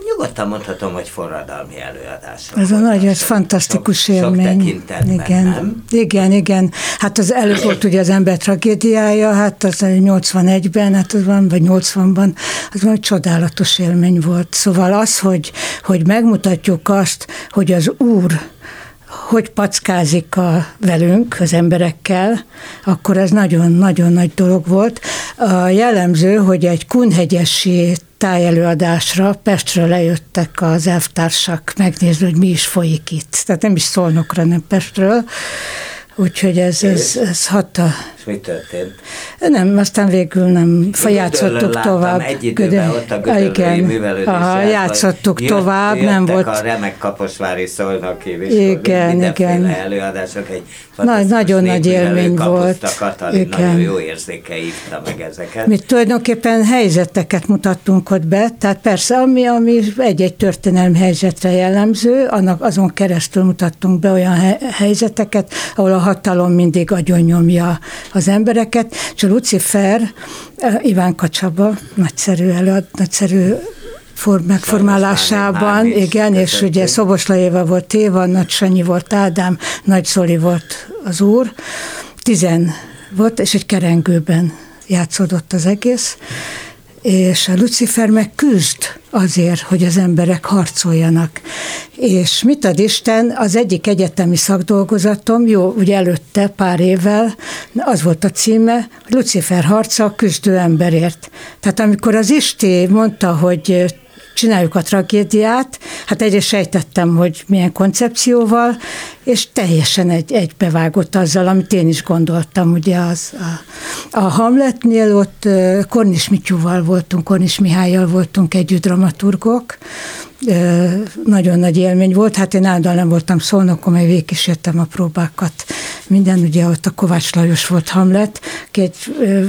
nyugodtan mondhatom, hogy forradalmi előadások. Ez a nagy, ez fantasztikus sok, élmény. Sok igen, nem? igen, igen. Hát az előbb volt ugye az ember tragédiája, hát az 81-ben, hát az van, vagy 80-ban, az van, csodálatos élmény volt. Szóval az, hogy, hogy megmutatjuk azt, hogy az Úr hogy packázik a, velünk, az emberekkel, akkor ez nagyon-nagyon nagy dolog volt. A jellemző, hogy egy kunhegyesi tájelőadásra Pestről lejöttek az elvtársak megnézni, hogy mi is folyik itt. Tehát nem is szólnokra, nem Pestről. Úgyhogy ez, ez, ez hatta. És mi történt? Nem, aztán végül nem játszottuk tovább. Egy időben ott a igen, aha, játszottuk jött, tovább, nem volt. a remek kaposvári szolnoki igen, igen. előadások, egy nagy, nagyon nagy élmény volt. Katalin igen. nagyon jó érzéke írta meg ezeket. Mi tulajdonképpen helyzeteket mutattunk ott be, tehát persze, ami, ami egy-egy történelmi helyzetre jellemző, annak azon keresztül mutattunk be olyan helyzeteket, ahol a hatalom mindig agyonnyomja az embereket, és a Lucifer, eh, Iván Kacsaba, nagyszerű előad, nagyszerű for, megformálásában, igen, és ugye Szobos Éva volt Téva, Nagy Sanyi volt Ádám, Nagy Zoli volt az úr, tizen volt, és egy kerengőben játszódott az egész, és a Lucifer meg küzd azért, hogy az emberek harcoljanak. És mit ad Isten, az egyik egyetemi szakdolgozatom, jó, ugye előtte pár évvel, az volt a címe, Lucifer harca a küzdő emberért. Tehát amikor az Isti mondta, hogy csináljuk a tragédiát. Hát egyrészt sejtettem, hogy milyen koncepcióval, és teljesen egy, egybevágott azzal, amit én is gondoltam. Ugye az, a, a Hamletnél ott Kornis Mityúval voltunk, Kornis Mihályjal voltunk együtt dramaturgok, nagyon nagy élmény volt. Hát én állandóan nem voltam szolnokom, mert végigkísértem a próbákat. Minden, ugye ott a Kovács Lajos volt Hamlet. Két,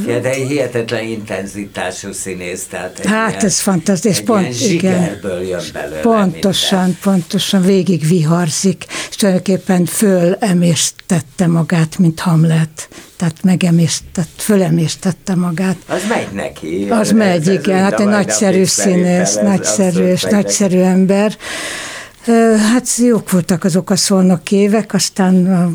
ja, de egy hihetetlen intenzitású színész. Tehát hát ilyen, ez fantasztikus. Pont, igen. jön belőle Pontosan, minden. pontosan végig viharzik, és tulajdonképpen fölemésztette magát, mint Hamlet tehát megemésztett, fölemésztette magát. Az megy neki. Az ez, megy, ez, igen, hát egy nagyszerű színész, nagyszerű és nagyszerű ember. Hát jók voltak azok a szolnok évek, aztán a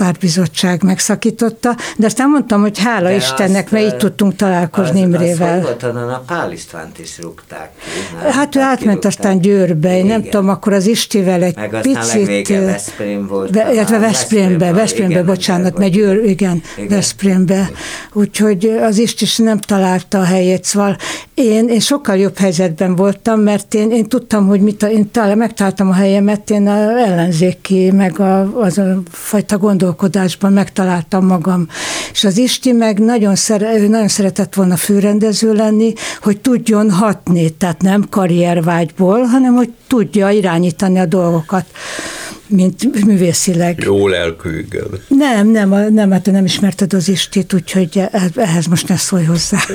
pártbizottság megszakította, de aztán mondtam, hogy hála de Istennek, azt, mert így tudtunk találkozni az, Imrével. Az volt, a Pál Istvánt is rúgták ki. Nem? Hát ő átment aztán Győrbe, én nem tudom, akkor az Istivel egy Meg picit... Meg Veszprém volt. Be, illetve Veszprémbe, Veszprémbe, bocsánat, mert Győr, igen. Veszprémbe. Úgyhogy az Isti is nem találta a helyét, szóval én, én sokkal jobb helyzetben voltam, mert én, én tudtam, hogy mit, én talán megtaláltam a helyemet, én a ellenzéki, meg a, az a fajta gondolkodásban megtaláltam magam. És az Isti meg nagyon, szere, nagyon szeretett volna főrendező lenni, hogy tudjon hatni, tehát nem karriervágyból, hanem hogy tudja irányítani a dolgokat mint művészileg. Jó lelkűggel. Nem, nem, nem, hát nem ismerted az Istit, úgyhogy ehhez most ne szólj hozzá.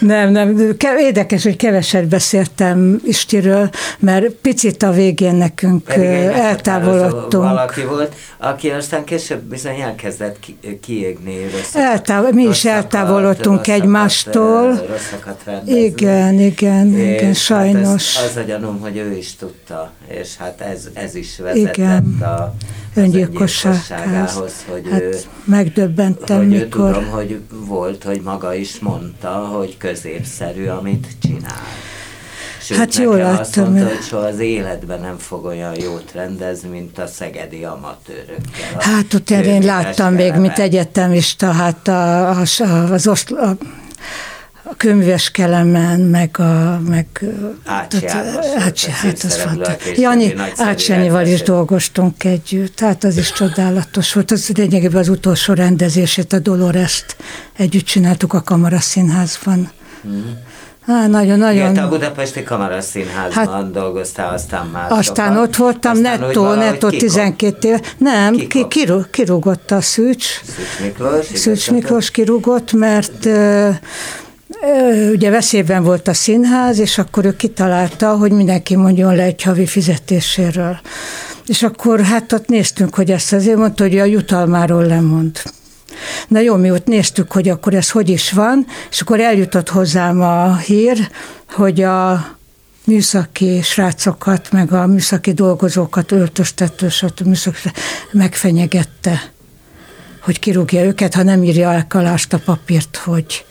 nem, nem, érdekes, hogy keveset beszéltem Istiről, mert picit a végén nekünk eltávolodtunk. Valaki volt, aki aztán később bizony elkezdett ki, kiégni. Eltáv- mi is eltávolodtunk rosszakat, egymástól. Rosszakat rendezni. Igen, igen, igen, sajnos. Hát az, az a gyanúm, hogy ő is tudta, és hát ez, ez is vezetett Igen. a öngyilkosságához, hogy hát ő, megdöbbentem, hogy mikor... Ő, tudom, hogy volt, hogy maga is mondta, hogy középszerű, amit csinál. Sőt, hát jól láttam. Azt mondta, hogy soha az életben nem fog olyan jót rendezni, mint a szegedi amatőrökkel. Hát ott én láttam még, mint egyetemista, hát a, a, az oszl, a, a könyves kelemen, meg a... Meg, Ácsi Ácsi, hát az fantasztikus. Jani Ácsányival is dolgoztunk együtt, tehát az is csodálatos volt. Az lényegében az utolsó rendezését, a Dolores-t együtt csináltuk a Kamara Színházban. Mm. Hát nagyon-nagyon. Igen, a Budapesti Kamaraszínházban hát, dolgoztál, aztán más. Aztán ott voltam, aztán nettó, nettó 12 éve. Nem, ki, kirú, kirúgott a Szűcs. Szűcs Miklós. Szűcs Miklós kirúgott, mert ugye veszélyben volt a színház, és akkor ő kitalálta, hogy mindenki mondjon le egy havi fizetéséről. És akkor hát ott néztünk, hogy ezt azért mondta, hogy a jutalmáról lemond. Na jó, mi ott néztük, hogy akkor ez hogy is van, és akkor eljutott hozzám a hír, hogy a műszaki srácokat, meg a műszaki dolgozókat öltöztető, stb. megfenyegette hogy kirúgja őket, ha nem írja alá azt a papírt, hogy...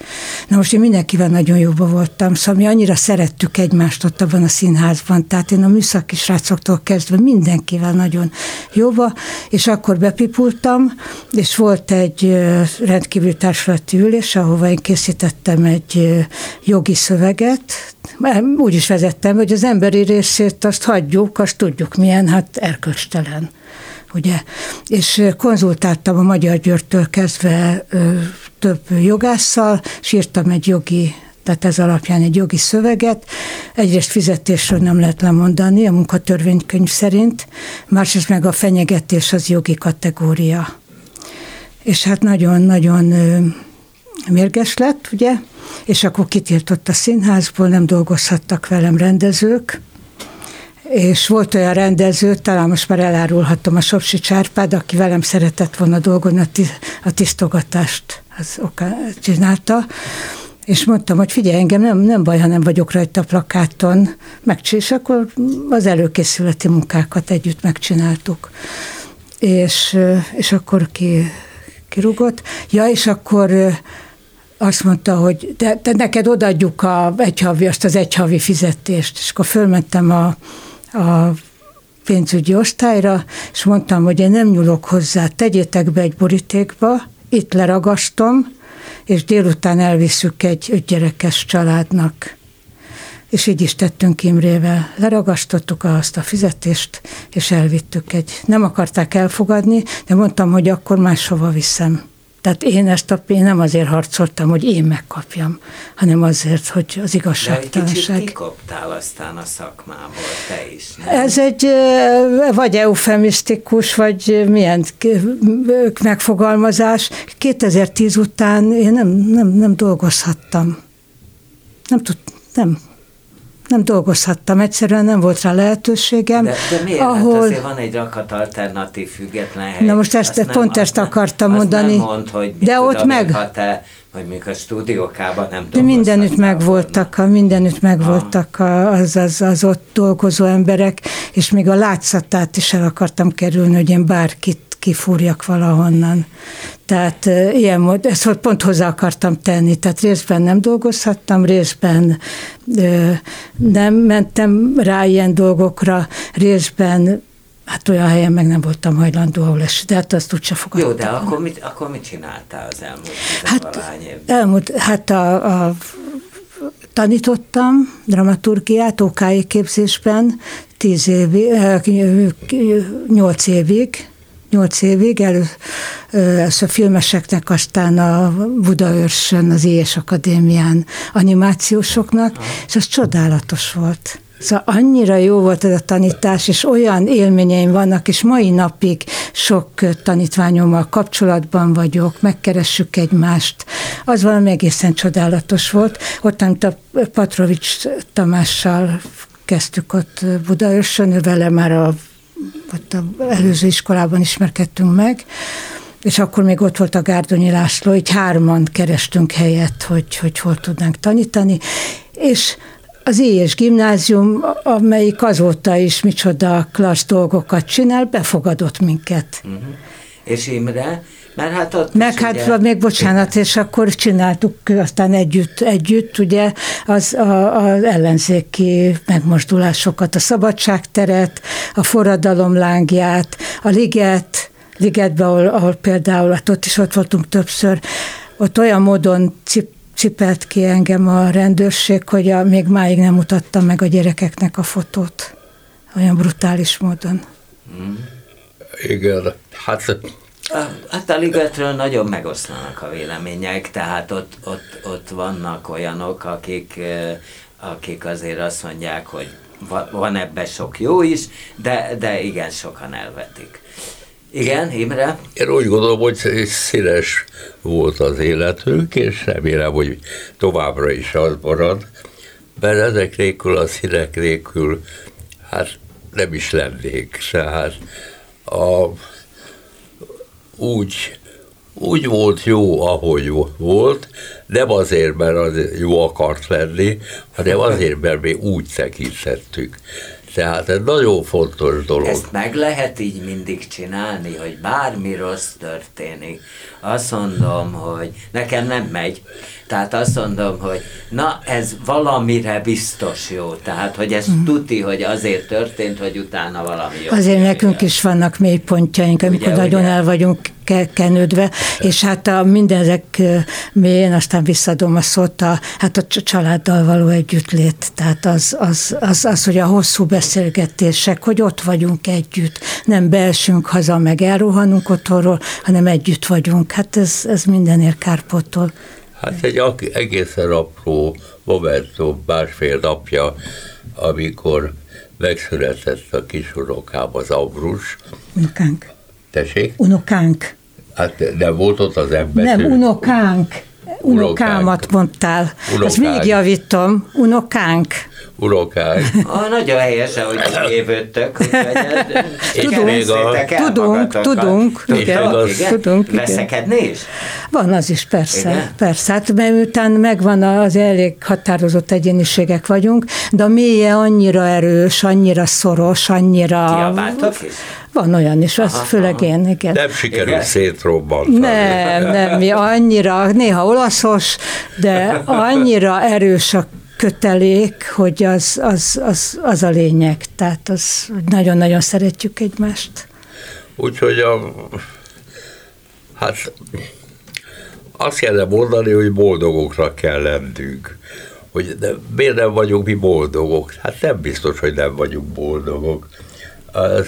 Na most én mindenkivel nagyon jóba voltam, szóval mi annyira szerettük egymást ott abban a színházban, tehát én a műszaki srácoktól kezdve mindenkivel nagyon jóba, és akkor bepipultam, és volt egy rendkívül társulati ülés, ahova én készítettem egy jogi szöveget, úgy is vezettem, hogy az emberi részét azt hagyjuk, azt tudjuk milyen, hát erkölcstelen ugye, és konzultáltam a Magyar Györgytől kezdve több jogásszal, és írtam egy jogi tehát ez alapján egy jogi szöveget. Egyrészt fizetésről nem lehet lemondani a munkatörvénykönyv szerint, másrészt meg a fenyegetés az jogi kategória. És hát nagyon-nagyon mérges lett, ugye, és akkor kitiltott a színházból, nem dolgozhattak velem rendezők, és volt olyan rendező, talán most már elárulhatom a Sopsi Csárpád, aki velem szeretett volna dolgozni, a tisztogatást az oka, csinálta, és mondtam, hogy figyelj, engem nem, nem baj, ha nem vagyok rajta a plakáton, megcsinálsz, akkor az előkészületi munkákat együtt megcsináltuk. És, és akkor ki, kirúgott. Ja, és akkor azt mondta, hogy de, de neked odaadjuk a egyhavi, azt az egyhavi fizetést. És akkor fölmentem a, a pénzügyi osztályra, és mondtam, hogy én nem nyúlok hozzá, tegyétek be egy borítékba, itt leragastom, és délután elviszük egy ötgyerekes családnak. És így is tettünk Imrével. Leragasztottuk azt a fizetést, és elvittük egy. Nem akarták elfogadni, de mondtam, hogy akkor máshova viszem. Tehát én ezt a én nem azért harcoltam, hogy én megkapjam, hanem azért, hogy az igazságtalanság. De kikoptál aztán a szakmából, te is. Nem? Ez egy vagy eufemisztikus, vagy milyen megfogalmazás. 2010 után én nem, nem, nem dolgozhattam. Nem tud, nem, nem dolgozhattam, egyszerűen nem volt rá lehetőségem. De, de miért? Hát ahol... Hát azért van egy rakat alternatív független hely. Na most ezt, azt pont nem, ezt akartam nem, mondani. Nem mond, hogy de ott meg... Ha te, vagy még a stúdiókában nem De mindenütt megvoltak, a, mindenütt megvoltak a, az, az, az ott dolgozó emberek, és még a látszatát is el akartam kerülni, hogy én bárkit kifúrjak valahonnan. Tehát ilyen mód, ezt pont hozzá akartam tenni, tehát részben nem dolgozhattam, részben nem mentem rá ilyen dolgokra, részben Hát olyan helyen meg nem voltam hajlandó, ahol es, de hát azt úgyse fogadtam. Jó, de akkor mit, akkor mit csináltál az elmúlt hát, elmúlt, hát a, a, tanítottam dramaturgiát okai képzésben tíz évig, nyolc évig, nyolc évig, elő, a filmeseknek, aztán a Budaörsön, az Ilyes Akadémián animációsoknak, és az csodálatos volt. Szóval annyira jó volt ez a tanítás, és olyan élményeim vannak, és mai napig sok tanítványommal kapcsolatban vagyok, megkeressük egymást. Az valami egészen csodálatos volt. Ott, amit a Patrovics Tamással kezdtük ott Budaörsön, ő vele már a ott az előző iskolában ismerkedtünk meg, és akkor még ott volt a Gárdonyi László, így hárman kerestünk helyet, hogy, hogy hol tudnánk tanítani, és az éjés gimnázium, amelyik azóta is micsoda klassz dolgokat csinál, befogadott minket. Uh-huh. És Imre, mert hát ott Meg hát ugye... még bocsánat, és akkor csináltuk aztán együtt, együtt ugye az, a, az ellenzéki megmozdulásokat, a szabadságteret, a forradalom lángját, a liget, ligetbe, ahol, ahol például, hát ott is ott voltunk többször, ott olyan módon cip, cipelt ki engem a rendőrség, hogy a, még máig nem mutattam meg a gyerekeknek a fotót. Olyan brutális módon. Mm. Igen, hát Hát a ligetről nagyon megoszlanak a vélemények, tehát ott, ott, ott vannak olyanok, akik, akik azért azt mondják, hogy van ebben sok jó is, de, de igen, sokan elvetik. Igen, Imre? Én úgy gondolom, hogy színes volt az életünk, és remélem, hogy továbbra is az marad, mert ezek nélkül, a színek nélkül, hát nem is lennék. Tehát a úgy, úgy volt jó, ahogy volt, nem azért, mert az jó akart lenni, hanem azért, mert mi úgy tekintettük. Tehát ez nagyon fontos dolog. Ezt meg lehet így mindig csinálni, hogy bármi rossz történik. Azt mondom, hogy nekem nem megy. Tehát azt mondom, hogy na ez valamire biztos jó. Tehát, hogy ez mm. tuti, hogy azért történt, hogy utána valami jó. Azért nekünk is vannak mélypontjaink, amikor ugye, nagyon ugye? el vagyunk kenődve, és hát a mindezek mélyén aztán visszadom a szót, a, hát a családdal való együttlét, tehát az, az, az, az, hogy a hosszú beszélgetések, hogy ott vagyunk együtt, nem beesünk haza, meg elrohanunk otthonról, hanem együtt vagyunk. Hát ez, ez mindenért kárpótol. Hát egy egészen apró momentum, másfél napja, amikor megszületett a kis unokám, az Ambrus. Unokánk. Tessék? Unokánk. Hát nem volt ott az ember. Nem, unokánk. Unokámat mondtál. Unokánk. Ezt még javítom. Unokánk. Unokánk. Ah, nagyon helyes, hogy évődtök. Tudunk, tudunk, tudunk, igen, tudunk. Veszekedni is? Van az is, persze. Igen? Persze, hát mert miután megvan az elég határozott egyéniségek vagyunk, de a mélye annyira erős, annyira szoros, annyira... Kiabáltok is? Van olyan is, az főleg én, igen. Nem sikerül szétrobbantani. Nem, nem, mi annyira, néha olaszos, de annyira erős a kötelék, hogy az, az, az, az a lényeg. Tehát az nagyon-nagyon szeretjük egymást. Úgyhogy a, hát azt kellene mondani, hogy boldogokra kell lennünk. Hogy de miért nem vagyunk mi boldogok? Hát nem biztos, hogy nem vagyunk boldogok. Az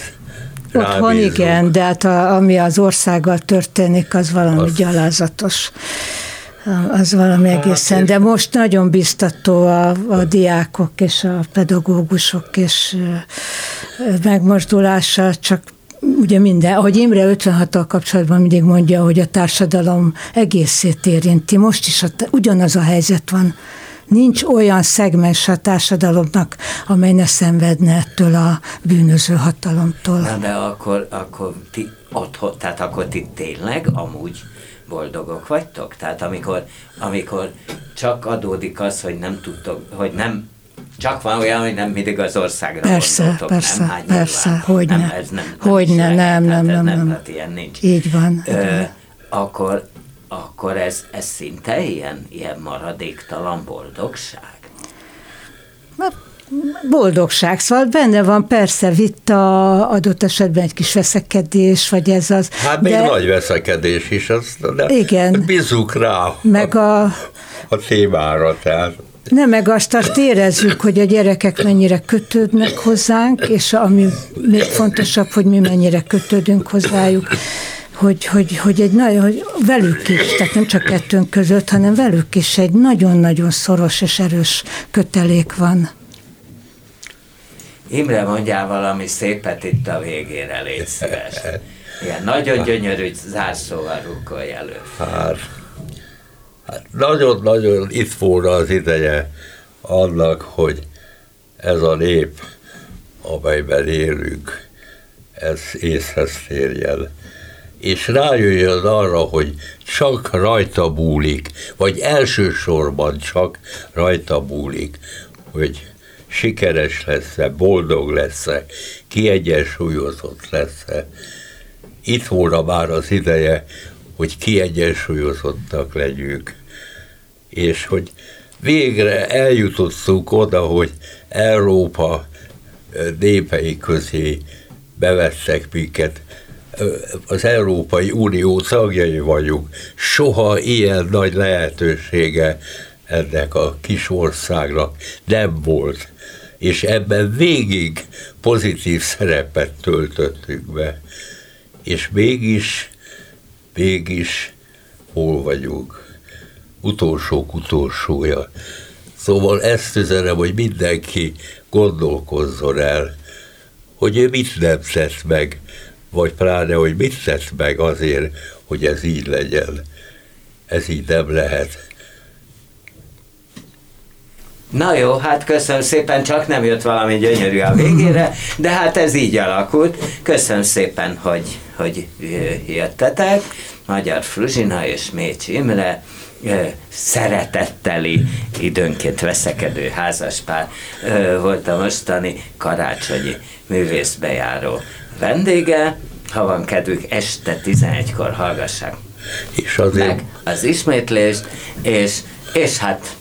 Otthon rábízunk. igen, de hát a, ami az országgal történik, az valami Az- gyalázatos. Az valami egészen, de most nagyon biztató a, a diákok és a pedagógusok és megmozdulása, csak ugye minden, ahogy Imre 56-tal kapcsolatban mindig mondja, hogy a társadalom egészét érinti. Most is a, ugyanaz a helyzet van. Nincs olyan szegmens a társadalomnak, amely ne szenvedne ettől a bűnöző hatalomtól. Na de akkor, akkor ti otthon, tehát akkor ti tényleg amúgy boldogok vagytok? Tehát amikor, amikor csak adódik az, hogy nem tudtok, hogy nem csak van olyan, hogy nem mindig az országra Persze, gondoltok, persze, nem? Hát persze, nyilván. hogyne. Nem, ez nem, Hogyne, is lehet, nem, hát nem, ez nem, nem. Hát ilyen nincs. Így van. Ö, akkor, akkor ez, ez szinte ilyen, ilyen maradéktalan boldogság? Boldogság, szóval benne van persze vita, adott esetben egy kis veszekedés, vagy ez az. Hát még de nagy veszekedés is, az, de Igen. bízzuk rá meg a, a témára. Tehát nem meg azt, azt érezzük, hogy a gyerekek mennyire kötődnek hozzánk, és ami még fontosabb, hogy mi mennyire kötődünk hozzájuk, hogy, hogy, hogy egy nagyon, hogy velük is, tehát nem csak kettőnk között, hanem velük is egy nagyon-nagyon szoros és erős kötelék van. Imre, mondjál valami szépet itt a végére, légy szíves. Ilyen nagyon gyönyörű zárszóval rukkolj elő. Hát, hát nagyon-nagyon itt volna az ideje annak, hogy ez a nép, amelyben élünk, ez észhez térjen. És rájöjjön arra, hogy csak rajta múlik, vagy elsősorban csak rajta múlik, hogy sikeres lesz-e, boldog lesz-e, kiegyensúlyozott lesz-e. Itt volna már az ideje, hogy kiegyensúlyozottak legyünk, és hogy végre eljutottunk oda, hogy Európa népei közé bevettek minket, az Európai Unió tagjai vagyunk. Soha ilyen nagy lehetősége ennek a kis országnak nem volt. És ebben végig pozitív szerepet töltöttük be. És mégis, mégis hol vagyunk? Utolsók utolsója. Szóval ezt üzenem, hogy mindenki gondolkozzon el, hogy ő mit nem tett meg, vagy pláne, hogy mit tett meg azért, hogy ez így legyen. Ez így nem lehet. Na jó, hát köszönöm szépen, csak nem jött valami gyönyörű a végére, de hát ez így alakult. Köszönöm szépen, hogy, hogy jöttetek. Magyar Fruzsina és Mécs Imre szeretetteli, időnként veszekedő házaspár volt a mostani karácsonyi művészbejáró vendége. Ha van kedvük, este 11-kor hallgassák És azért meg az ismétlést, és, és hát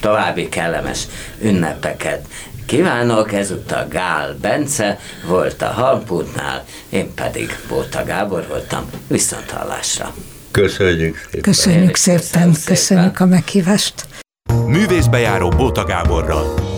további kellemes ünnepeket kívánok. Ezúttal Gál Bence volt a Halmpútnál, én pedig Bóta Gábor voltam. Viszont hallásra! köszönjük szépen. Köszönjük szépen, szépen. köszönjük a meghívást. Művészbejáró Bóta Gáborral.